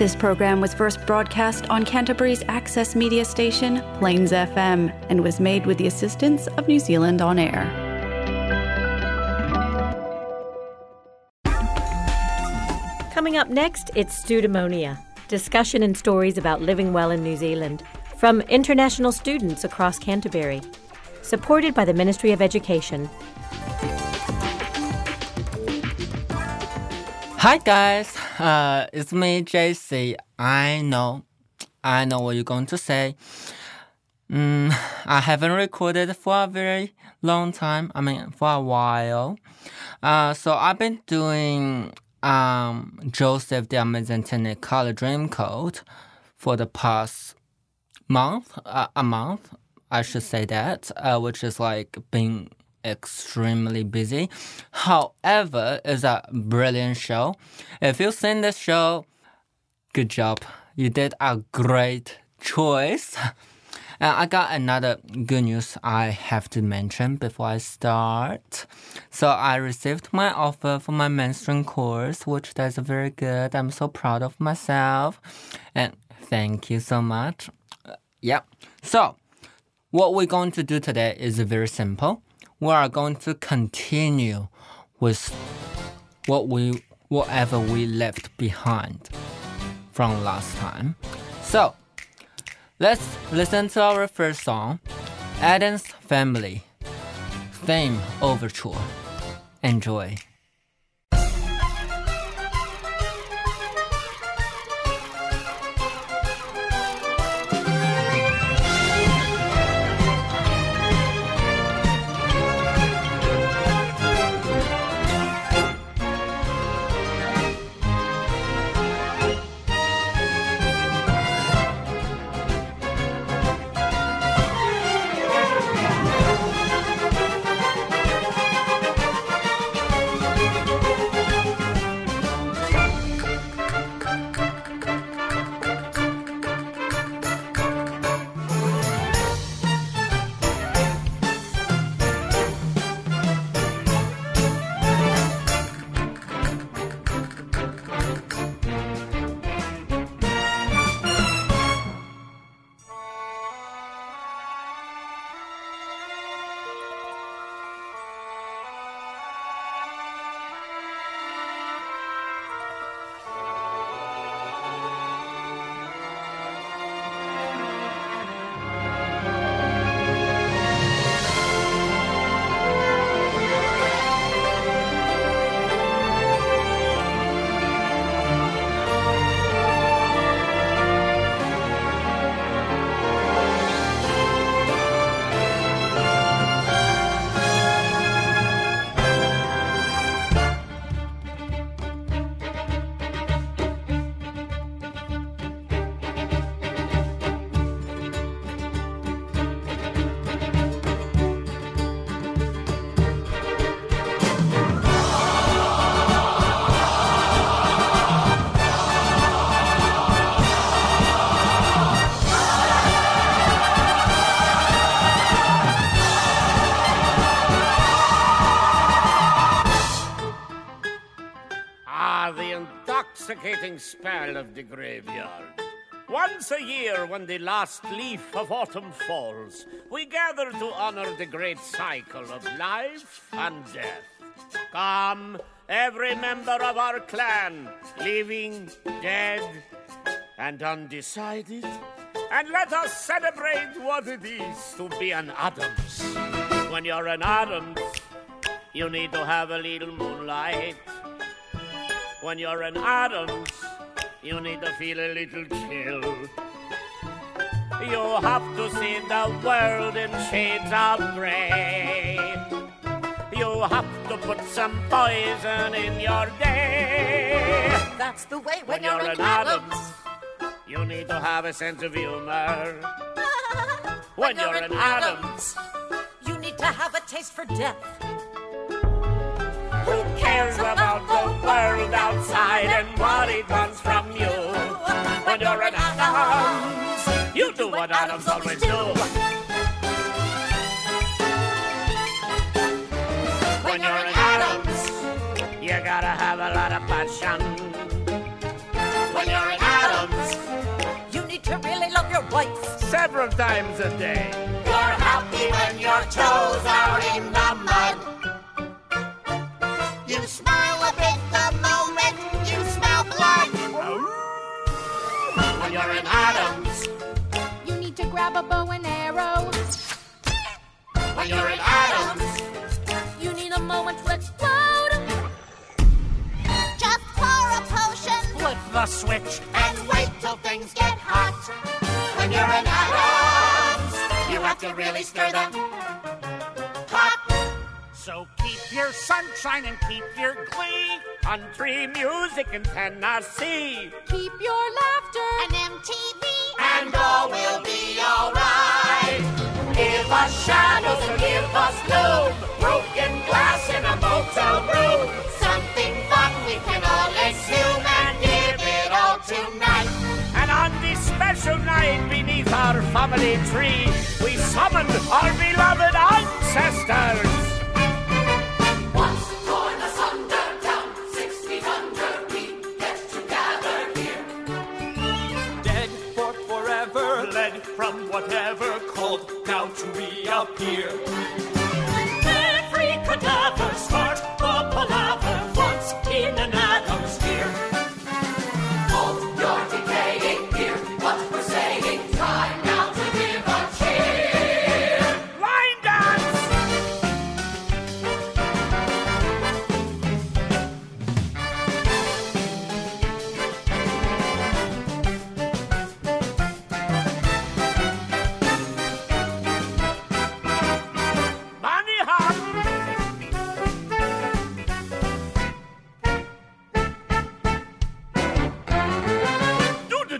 This program was first broadcast on Canterbury's access media station, Plains FM, and was made with the assistance of New Zealand On Air. Coming up next, it's STeudaemonia discussion and stories about living well in New Zealand from international students across Canterbury. Supported by the Ministry of Education. Hi guys, uh, it's me JC. I know, I know what you're going to say. Mm, I haven't recorded for a very long time. I mean, for a while. Uh, so I've been doing um, Joseph the Amazing Technicolor Dreamcoat for the past month, uh, a month, I should say that, uh, which is like being extremely busy. However, it's a brilliant show. If you've seen this show, good job. You did a great choice. And I got another good news I have to mention before I start. So I received my offer for my mentoring course, which is very good. I'm so proud of myself. And thank you so much. Uh, yeah. So what we're going to do today is very simple. We are going to continue with what we whatever we left behind from last time. So Let's listen to our first song, Addams Family Theme Overture. Enjoy. Spell of the graveyard. Once a year, when the last leaf of autumn falls, we gather to honor the great cycle of life and death. Come, every member of our clan, living, dead, and undecided, and let us celebrate what it is to be an Addams. When you're an Addams, you need to have a little moonlight when you're an Addams, you need to feel a little chill. You have to see the world in shades of gray. You have to put some poison in your day. That's the way when, when you're, you're an Addams. You need to have a sense of humor. when, when you're, you're an Addams, you need to have a taste for death who cares about the world outside and what it wants from you? When you're an Addams, you do what Addams always do. When you're an Addams, you gotta have a lot of passion. When you're an Addams, you need to really love your wife several times a day. You're happy when your toes are in the mud. A bow and arrow. When you're in Addams, You need a moment to explode. just pour a potion flip the switch. and wait till things get hot. When you're in Addams, you have to really stir the pot. So keep your sunshine and keep your glee. Country music in Tennessee. Keep your laughter. and MTV, and all will be alright. Give us shadows and give us gloom. Broken glass in a motel room. Something fun we can all assume and give it all tonight. And on this special night beneath our family tree, we summon our beloved ancestors. Reappear.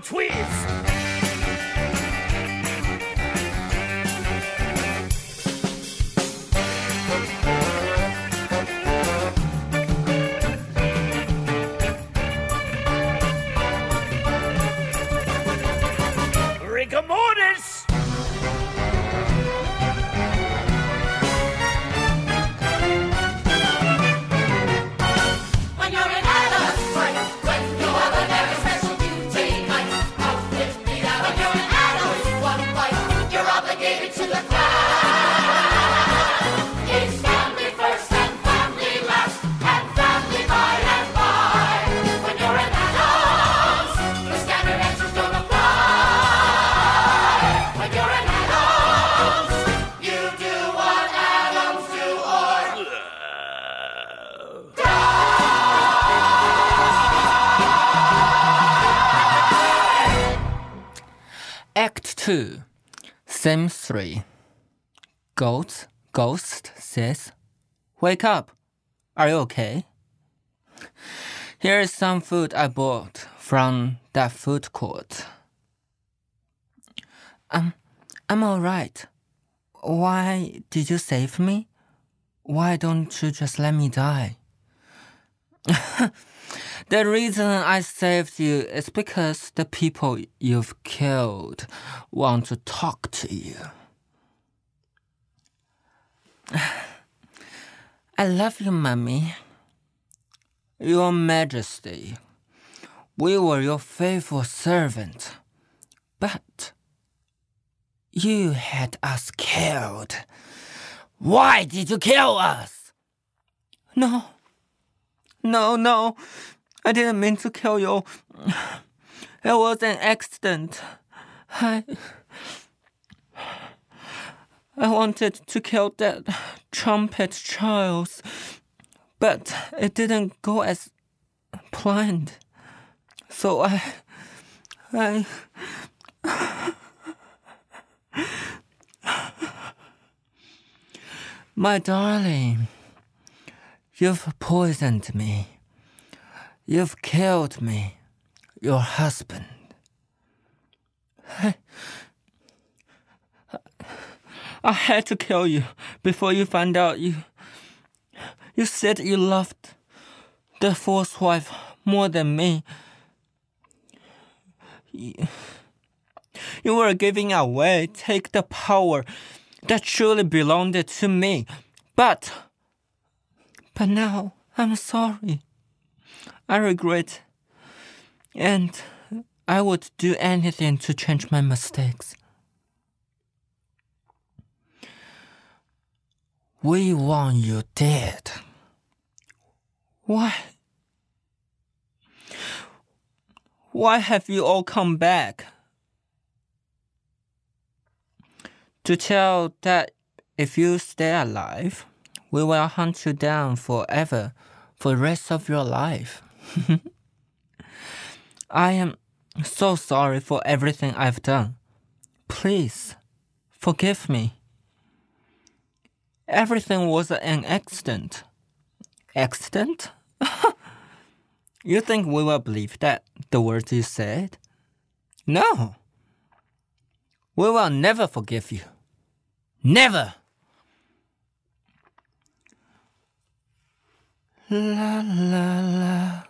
Twist. 2, Scene 3. Ghost, Ghost says, Wake up. Are you okay? Here is some food I bought from that food court. Um, I'm alright. Why did you save me? Why don't you just let me die? The reason I saved you is because the people you've killed want to talk to you. I love you, Mummy. Your Majesty, we were your faithful servant, but you had us killed. Why did you kill us? No, no, no. I didn't mean to kill you. It was an accident. I. I wanted to kill that trumpet Charles, but it didn't go as planned. So I. I. My darling, you've poisoned me. You've killed me, your husband. I, I had to kill you before you found out you. You said you loved the fourth wife more than me. You, you were giving away, take the power that truly belonged to me. But, but now I'm sorry. I regret. And I would do anything to change my mistakes. We want you dead. Why? Why have you all come back? To tell that if you stay alive, we will hunt you down forever for the rest of your life. I am so sorry for everything I've done. Please forgive me. Everything was an accident. Accident? you think we will believe that the words you said? No. We will never forgive you. Never. La la la.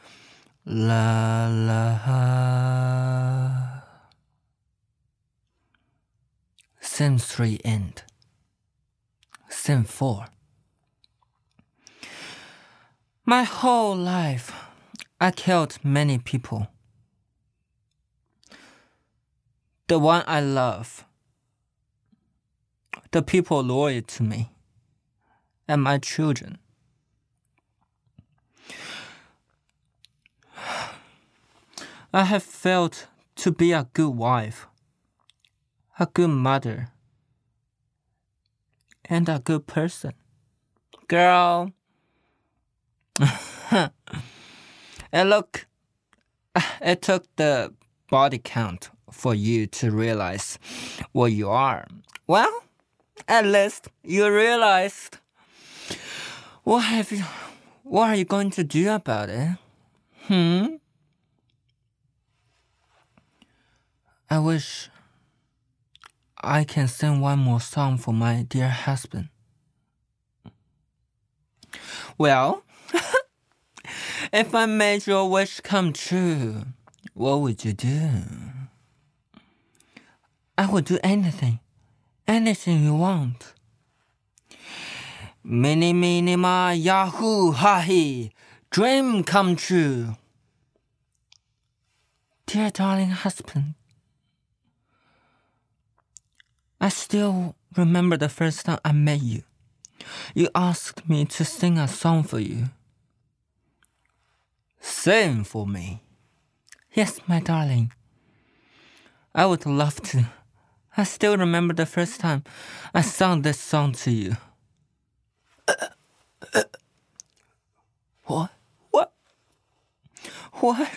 la la Scene 3 end. Scene 4 My whole life I killed many people. The one I love, the people loyal to me, and my children. I have failed to be a good wife, a good mother, and a good person. Girl. and look, it took the body count for you to realize what you are. Well, at least you realized. What have you? What are you going to do about it? Hmm. I wish I can sing one more song for my dear husband. Well, if I made your wish come true, what would you do? I would do anything, anything you want. Mini mini ma yahoo ha he, dream come true. Dear darling husband, I still remember the first time I met you. You asked me to sing a song for you. Sing for me. Yes, my darling. I would love to. I still remember the first time I sung this song to you. What? What? Why?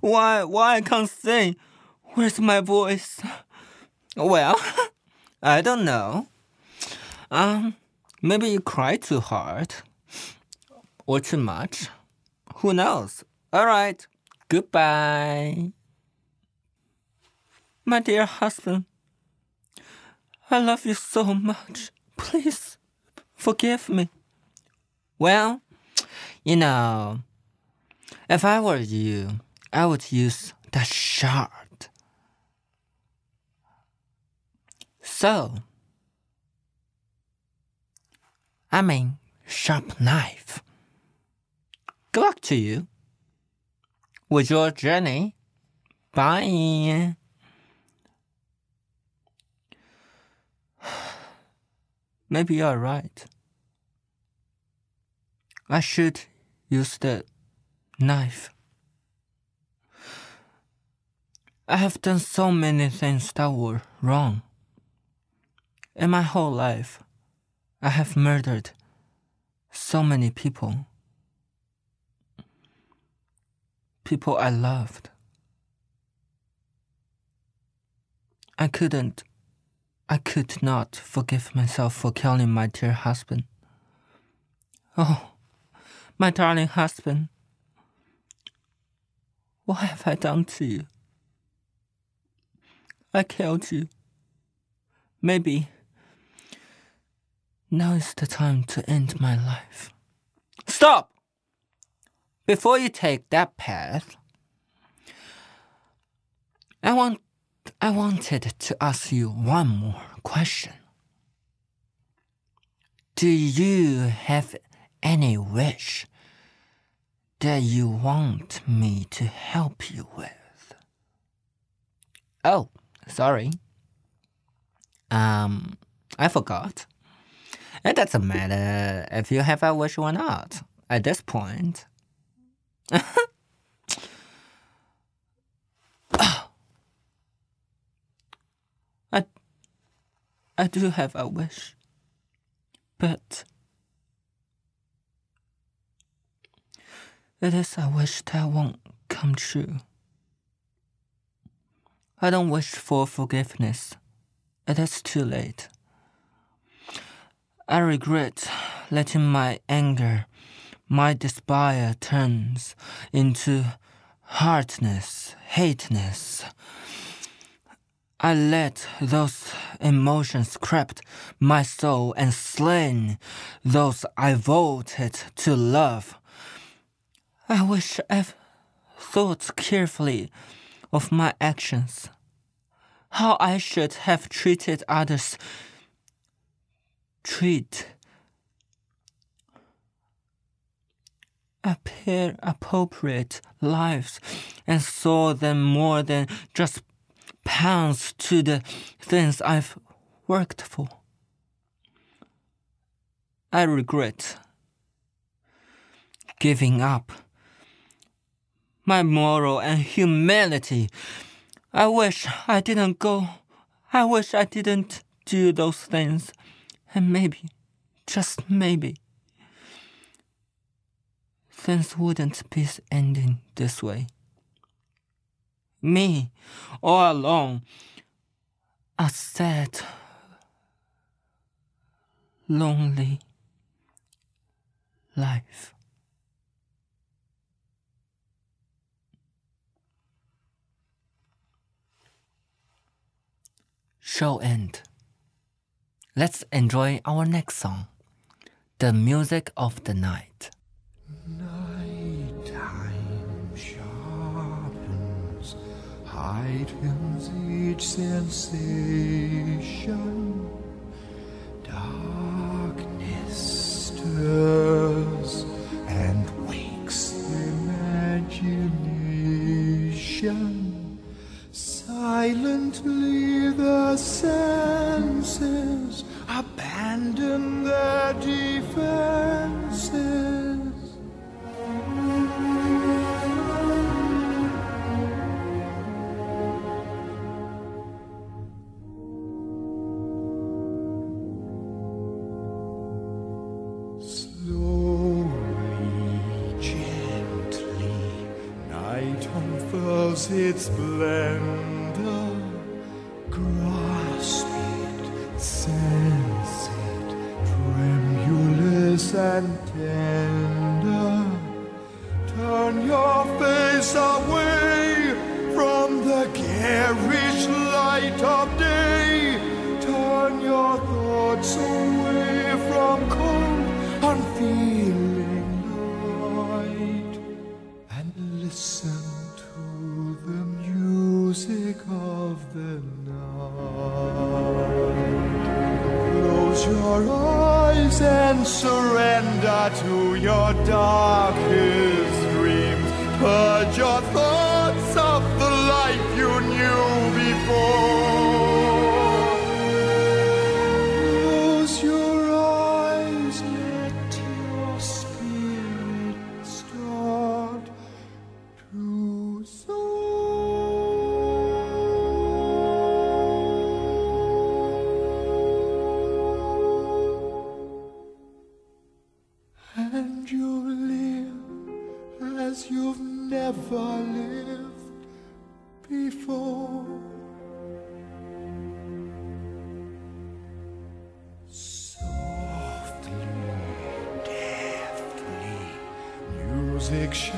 Why? Why I can't sing? Where's my voice? Well, I don't know. Um, maybe you cried too hard. Or too much. Who knows? Alright, goodbye. My dear husband, I love you so much. Please forgive me. Well, you know, if I were you, I would use the shard. So, I mean, sharp knife. Good luck to you with your journey. Bye. Maybe you're right. I should use the knife. I have done so many things that were wrong. In my whole life, I have murdered so many people. People I loved. I couldn't, I could not forgive myself for killing my dear husband. Oh, my darling husband, what have I done to you? I killed you. Maybe, Now is the time to end my life. Stop! Before you take that path, I want I wanted to ask you one more question. Do you have any wish that you want me to help you with? Oh, sorry. Um, I forgot. It doesn't matter if you have a wish or not at this point. I, I do have a wish, but it is a wish that won't come true. I don't wish for forgiveness. It is too late. I regret letting my anger, my despair turns into hardness, hateness. I let those emotions crept my soul and slain those I voted to love. I wish I've thought carefully of my actions, how I should have treated others. Treat appear appropriate lives and saw them more than just pounds to the things I've worked for. I regret giving up my moral and humanity. I wish I didn't go. I wish I didn't do those things. And maybe, just maybe, things wouldn't be ending this way. Me, all alone, a sad, lonely life. Show end. Let's enjoy our next song, The Music of the Night. Nighttime sharpens, heightens each sensation. Darkness stirs and wakes imagination. Silently the senses abandon their defenses. Slowly, gently, night unfurls its splendor. Your eyes and surrender to your darkest dreams. Purge your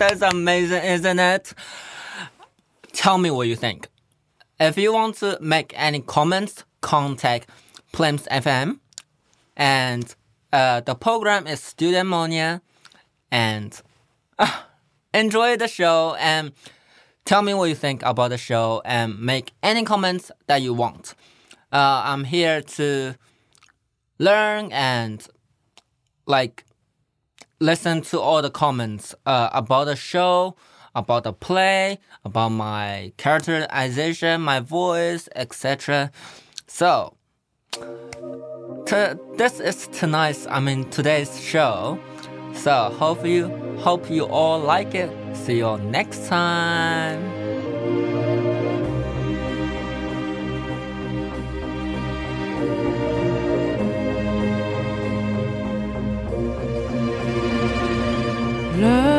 That's amazing, isn't it? Tell me what you think. If you want to make any comments, contact Plains FM. And uh, the program is STeudaemonia. And uh, enjoy the show and tell me what you think about the show and make any comments that you want. Uh, I'm here to learn and like listen to all the comments uh, about the show, about the play, about my characterization, my voice, etc. So, this is tonight's, I mean today's show. So hope you hope you all like it. See you all next time. Love